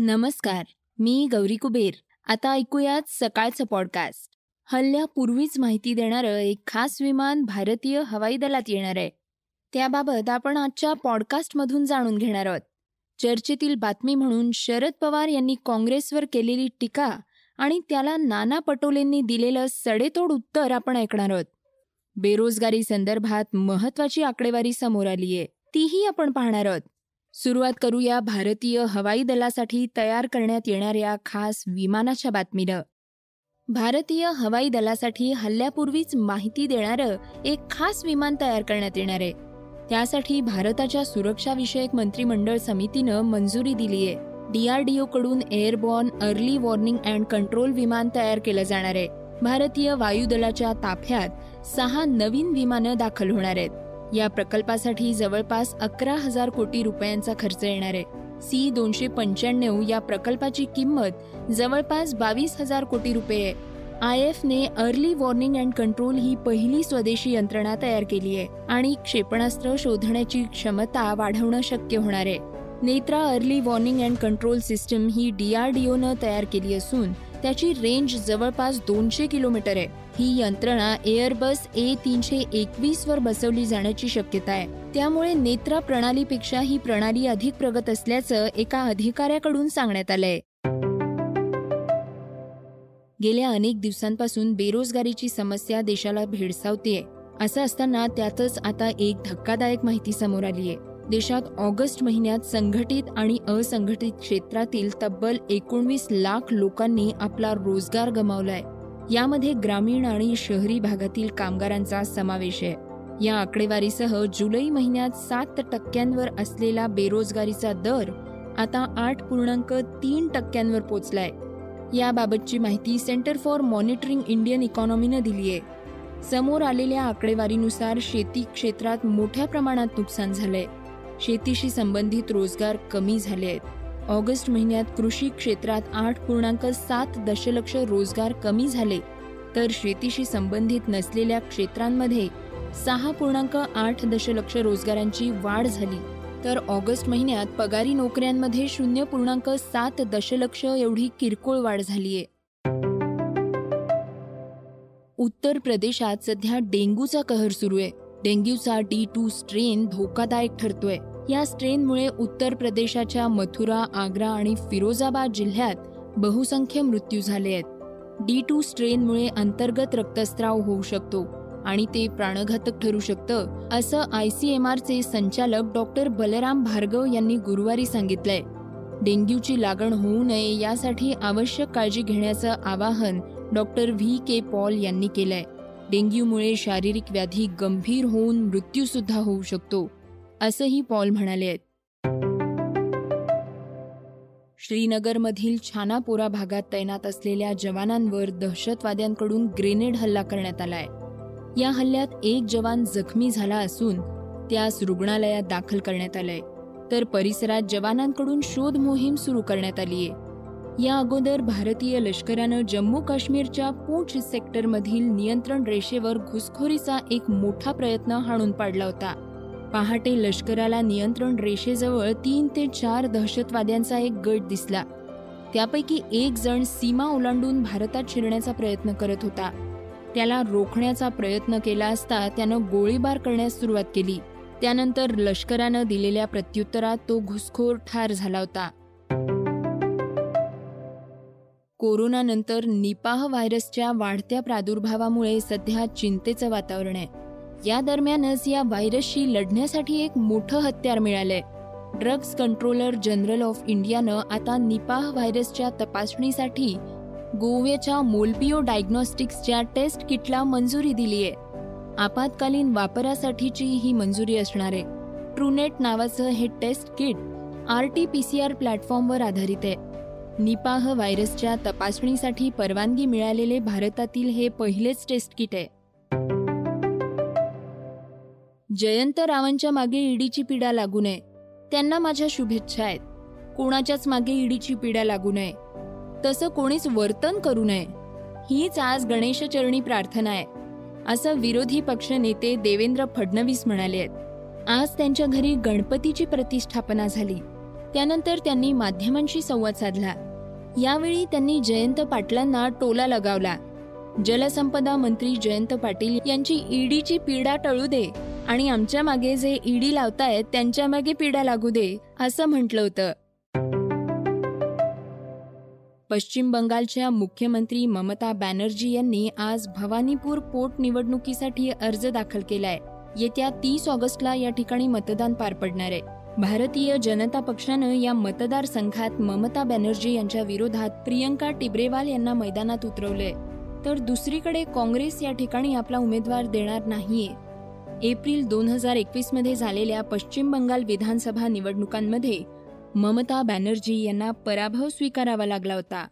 नमस्कार मी गौरी कुबेर. आता ऐकूयात सकाळचं पॉडकास्ट हल्ल्यापूर्वीच माहिती देणारं एक खास विमान भारतीय हवाई दलात येणार आहे. त्याबाबत आपण आजच्या पॉडकास्टमधून जाणून घेणार आहोत. चर्चेतील बातमी म्हणून शरद पवार यांनी काँग्रेसवर केलेली टीका आणि त्याला नाना पटोलेंनी दिलेलं सडेतोड उत्तर आपण ऐकणार आहोत. बेरोजगारी संदर्भात महत्वाची आकडेवारी समोर आली आहे तीही आपण पाहणार आहोत. सुरुवात करूया भारतीय हवाई दलासाठी तयार करण्यात येणाऱ्या खास विमानाच्या बातमीनं. भारतीय हवाई दलासाठी हल्ल्यापूर्वीच माहिती देणारं एक खास विमान तयार करण्यात येणार आहे. त्यासाठी भारताच्या सुरक्षाविषयक मंत्रिमंडळ समितीनं मंजुरी दिली आहे डीआरडीओ कडून airborne early warning and control विमान तयार केलं जाणार आहे. भारतीय वायुदलाच्या ताफ्यात सहा नवीन विमानं दाखल होणार आहेत. या प्रकल्पासाठी जवळपास अकरा हजार कोटी रुपयांचा खर्च येणार आहे. सी दोनशे पंच्याण्णव या प्रकल्पाची किंमत जवळपास बावीस हजार कोटी रुपये आहे. आय एफने अर्ली वॉर्निंग अँड कंट्रोल ही पहिली स्वदेशी यंत्रणा तयार केली आहे आणि क्षेपणास्त्र शोधण्याची क्षमता वाढवणं शक्य होणार आहे. Netra early warning and control system ही डीआरडीओनं तयार केली असून त्याची रेंज जवळपास दोनशे किलोमीटर आहे. ही यंत्रणा एअरबस ए तीनशे एकवीस वर बसवली जाण्याची शक्यता आहे. त्यामुळे नेत्रा प्रणालीपेक्षा ही प्रणाली अधिक प्रगत असल्याचं एका अधिकाऱ्याकडून सांगण्यात आलंय. गेल्या अनेक दिवसांपासून बेरोजगारीची समस्या देशाला भेडसावतेय. असं असताना त्यातच आता एक धक्कादायक माहिती समोर आलीये. देशात ऑगस्ट महिन्यात संघटित आणि असंघटित क्षेत्रातील तब्बल एकोणवीस लाख लोकांनी आपला रोजगार गमावलाय. यामध्ये ग्रामीण आणि शहरी भागातील कामगारांचा समावेश आहे. या आकडेवारीसह जुलै महिन्यात सात टक्क्यांवर असलेला बेरोजगारीचा दर आता आठ पूर्णांक तीन टक्क्यांवर पोचलाय. याबाबतची माहिती सेंटर फॉर मॉनिटरिंग इंडियन इकॉनॉमीनं दिली आहे. समोर आलेल्या आकडेवारीनुसार शेती क्षेत्रात मोठ्या प्रमाणात नुकसान झालंय. शेतीशी संबंधित रोजगार कमी झाले आहेत. ऑगस्ट महिन्यात कृषी क्षेत्रात आठ पूर्णांक सात दशलक्ष रोजगार कमी झाले तर शेतीशी संबंधित नसलेल्या क्षेत्रांमध्ये सहा पूर्णांक आठ दशलक्ष रोजगारांची वाढ झाली. तर ऑगस्ट महिन्यात पगारी नोकऱ्यांमध्ये शून्य पूर्णांक सात दशलक्ष एवढी किरकोळ वाढ झालीय. उत्तर प्रदेशात सध्या डेंग्यूचा कहर सुरू आहे डेंग्यूचा डी टू स्ट्रेन धोकादायक ठरतोय. या स्ट्रेनमुळे उत्तर प्रदेशाच्या मथुरा आग्रा आणि फिरोजाबाद जिल्ह्यात बहुसंख्य मृत्यू झाले आहेत. डी टू स्ट्रेनमुळे अंतर्गत रक्तस्राव होऊ शकतो आणि ते प्राणघातक ठरू शकतं असं आय सी एम आरचे संचालक डॉक्टर बलराम भार्गव यांनी गुरुवारी सांगितलंय. डेंग्यूची लागण होऊ नये यासाठी आवश्यक काळजी घेण्याचं आवाहन डॉक्टर व्ही. के. पॉल यांनी केलंय. डेंग्यूमुळे शारीरिक व्याधी गंभीर होऊन मृत्यूसुद्धा होऊ शकतो. असंही पॉल म्हणाले. आहेत श्रीनगरमधील छानापोरा भागात तैनात असलेल्या जवानांवर दहशतवाद्यांकडून ग्रेनेड हल्ला करण्यात आलाय. या हल्ल्यात एक जवान जखमी झाला असून त्यास रुग्णालयात दाखल करण्यात आलंय. तर परिसरात जवानांकडून शोध मोहीम सुरू करण्यात आली आहे या अगोदर भारतीय लष्करानं जम्मू काश्मीरच्या पूंछ सेक्टरमधील नियंत्रण रेषेवर घुसखोरीचा एक मोठा प्रयत्न हाणून पाडला होता. पहाटे लष्कराला नियंत्रण रेषेजवळ तीन ते चार दहशतवाद्यांचा एक गट दिसला. त्यापैकी एक जण सीमा ओलांडून भारतात शिरण्याचा प्रयत्न करत होता. त्याला रोखण्याचा प्रयत्न केला असता त्यानं गोळीबार करण्यास सुरुवात केली. त्यानंतर लष्करानं दिलेल्या प्रत्युत्तरात तो घुसखोर ठार झाला होता. कोरोनानंतर निपाह व्हायरसच्या वाढत्या प्रादुर्भावामुळे सध्या चिंतेचं वातावरण आहे. या दरम्यानच या व्हायरसशी लढण्यासाठी एक मोठं हत्यार मिळालंय. ड्रग्ज कंट्रोलर जनरल ऑफ इंडियानं आता निपाह व्हायरसच्या तपासणीसाठी गोव्याच्या मोल्पिओ डायग्नॉस्टिक्सच्या टेस्ट किटला मंजुरी दिली आहे आपत्कालीन वापरासाठीची ही मंजुरी असणार. आहे ट्रूनेट नावाचं हे test kit R T P C R प्लॅटफॉर्मवर आधारित आहे. निपाह व्हायरसच्या तपासणीसाठी परवानगी मिळालेले भारतातील हे पहिलेच टेस्ट किट आहे. जयंत रावांच्या मागे ईडीची पीडा लागू नये. त्यांना माझ्या शुभेच्छा आहेत. कोणाच्याच मागे ईडीची पीडा लागू नये. तसं कोणीच वर्तन करू नये. हीच आज गणेशचरणी प्रार्थना आहे. असं विरोधी पक्ष नेते देवेंद्र फडणवीस म्हणाले आहेत. आज त्यांच्या घरी गणपतीची प्रतिष्ठापना झाली. त्यानंतर त्यांनी माध्यमांशी संवाद साधला. यावेळी त्यांनी जयंत पाटलांना टोला लगावला. जलसंपदा मंत्री जयंत पाटील यांची ईडीची पीडा टळू दे. आणि आमच्या मागे जे ईडी लावतायत त्यांच्या मागे पिढा लागू दे असं म्हटलं होतं. पश्चिम बंगालच्या मुख्यमंत्री ममता बॅनर्जी यांनी आज भवानीपूर पोटनिवडणुकीसाठी अर्ज दाखल केलाय. येत्या तीस ऑगस्टला या ठिकाणी मतदान पार पडणार आहे. भारतीय जनता पक्षानं या मतदारसंघात ममता बॅनर्जी यांच्या विरोधात प्रियंका टिब्रेवाल यांना मैदानात उतरवलंय. तर दुसरीकडे काँग्रेस या ठिकाणी आपला उमेदवार देणार नाहीये. एप्रिल दोन हजार एकवीसमध्ये झालेल्या पश्चिम बंगाल विधानसभा निवडणुकांमध्ये ममता बॅनर्जी यांना पराभव स्वीकारावा लागला होता.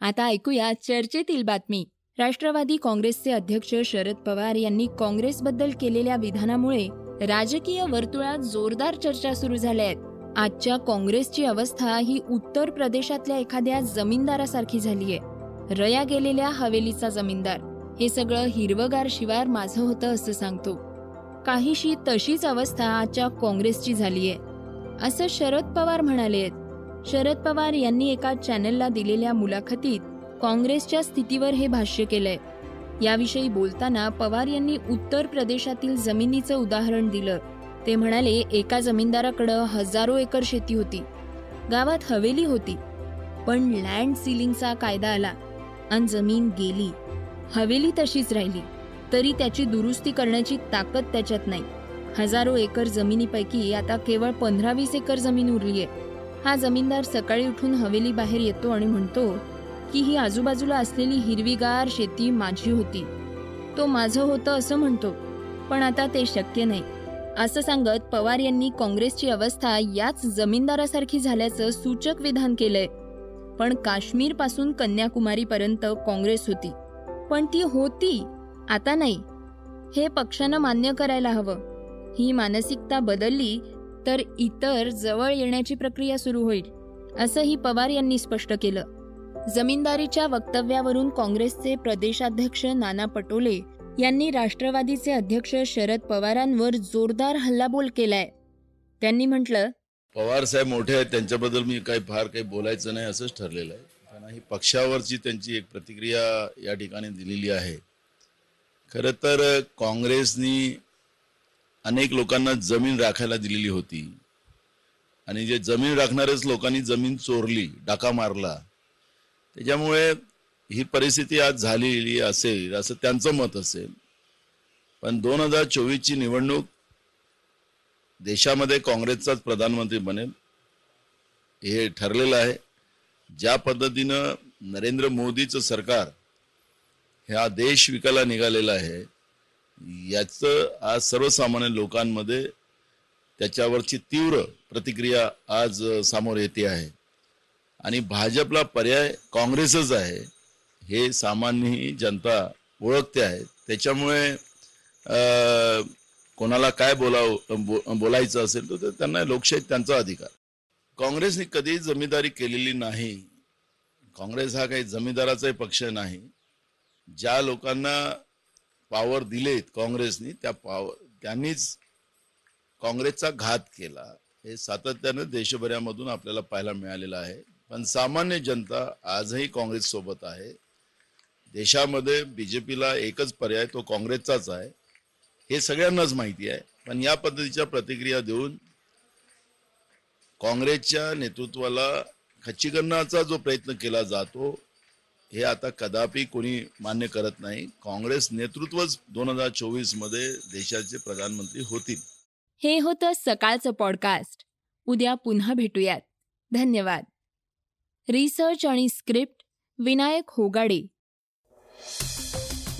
आता ऐकूया चर्चेतील बातमी. राष्ट्रवादी काँग्रेसचे अध्यक्ष शरद पवार यांनी काँग्रेसबद्दल केलेल्या विधानामुळे राजकीय वर्तुळात जोरदार चर्चा सुरू झाल्या आहेत. आजच्या काँग्रेसची अवस्था ही उत्तर प्रदेशातल्या एखाद्या जमीनदारासारखी झालीय. रया गेलेल्या हवेलीचा जमीनदार. हे सगळं हिरवगार शिवार माझं होतं असं सांगतो. काहीशी तशीच अवस्था आजच्या काँग्रेसची झालीय. असं शरद पवार म्हणाले शरद पवार यांनी एका चॅनलला दिलेल्या मुलाखतीत काँग्रेसच्या स्थितीवर हे भाष्य केलंय. याविषयी बोलताना पवार यांनी उत्तर प्रदेशातील जमिनीचं उदाहरण दिलं. ते म्हणाले एका जमीनदाराकडं हजारो एकर शेती होती. गावात हवेली होती. पण लँड सिलिंगचा कायदा आला. आणि जमीन गेली. हवेली तशीच राहिली तरी त्याची दुरुस्ती करण्याची ताकद त्याच्यात नाही. हजारो एकर जमिनीपैकी आता केवळ पंधरा वीस एकर जमीन उरली आहे. हा जमीनदार सकाळी उठून हवेली बाहेर येतो आणि म्हणतो की ही आजूबाजूला असलेली हिरवीगार शेती माझी होती. तो माझं होतं असं म्हणतो. पण आता ते शक्य नाही. असं सांगत पवार यांनी काँग्रेसची अवस्था याच जमीनदारासारखी झाल्याचं सूचक विधान केलंय. पण काश्मीरपासून कन्याकुमारीपर्यंत काँग्रेस होती. पण ती होती. आता नाही. हे पक्षानं मान्य करायला हवं. ही मानसिकता बदलली तर इतर जवळ येण्याची प्रक्रिया सुरू होईल असंही पवार यांनी स्पष्ट केलं. जमीनदारीच्या वक्तव्यावरून काँग्रेसचे प्रदेशाध्यक्ष नाना पटोले यांनी राष्ट्रवादीचे अध्यक्ष शरद पवारांवर जोरदार हल्लाबोल केलाय. त्यांनी म्हटलं पवार साहेब मोठे आहेत त्यांच्याबद्दल मी काही फार काही बोलायचं नाही असंच ठरलेलं आहे. त्यांना ही पक्षावरची त्यांची एक प्रतिक्रिया या ठिकाणी दिलेली आहे. खरं तर काँग्रेसनी अनेक लोकांना जमीन राखायला दिलेली होती. आणि जे जमीन राखणाऱ्याच लोकांनी जमीन चोरली डाका मारला. त्याच्यामुळे ही परिस्थिती आज झालेली असेल असं त्यांचं मत असेल. पण दोन हजार चोवीसची निवडणूक देशामध्ये काँग्रेसचाच प्रधानमंत्री बनेल हे ठरलेलं आहे. ज्या पद्धतीनं नरेंद्र मोदीचं सरकार ह्या देश विकायला निघालेला आहे याचं आज सर्वसामान्य लोकांमध्ये त्याच्यावरची तीव्र प्रतिक्रिया आज समोर येते आहे. आणि भाजपला पर्याय काँग्रेसच आहे हे सामान्य जनता ओळखते आहे. त्याच्यामुळे कोणाला काय बोलाव बोलायचं असेल तर त्यांना लोकशाहीत त्यांचा अधिकार. काँग्रेसने कधी जमीनदारी केलेली नाही. काँग्रेस हा काही जमीनदाराचाही पक्ष नाही. ज्या लोकांना पावर दिलेत काँग्रेसनी त्या पावर त्यांनीच काँग्रेसचा घात केला. हे सातत्यानं देशभरामधून आपल्याला पाहायला मिळालेलं आहे. पण सामान्य जनता आजही काँग्रेस सोबत आहे. देशामध्ये बीजेपीला एकच पर्याय तो काँग्रेसचाच आहे. हे सगळ्यांनाच माहिती आहे. पण या पद्धतीच्या प्रतिक्रिया देऊन काँग्रेसच्या नेतृत्वाला खच्चीकरणाचा जो प्रयत्न केला जातो हे आता कदापि कोणी मान्य करत नाही. काँग्रेस नेतृत्वच दोन हजार चोवीसमध्ये देशाचे प्रधानमंत्री होतील. हे होतं सकाळचं पॉडकास्ट उद्या पुन्हा भेटूयात. धन्यवाद. रिसर्च आणि स्क्रिप्ट विनायक होगाडे.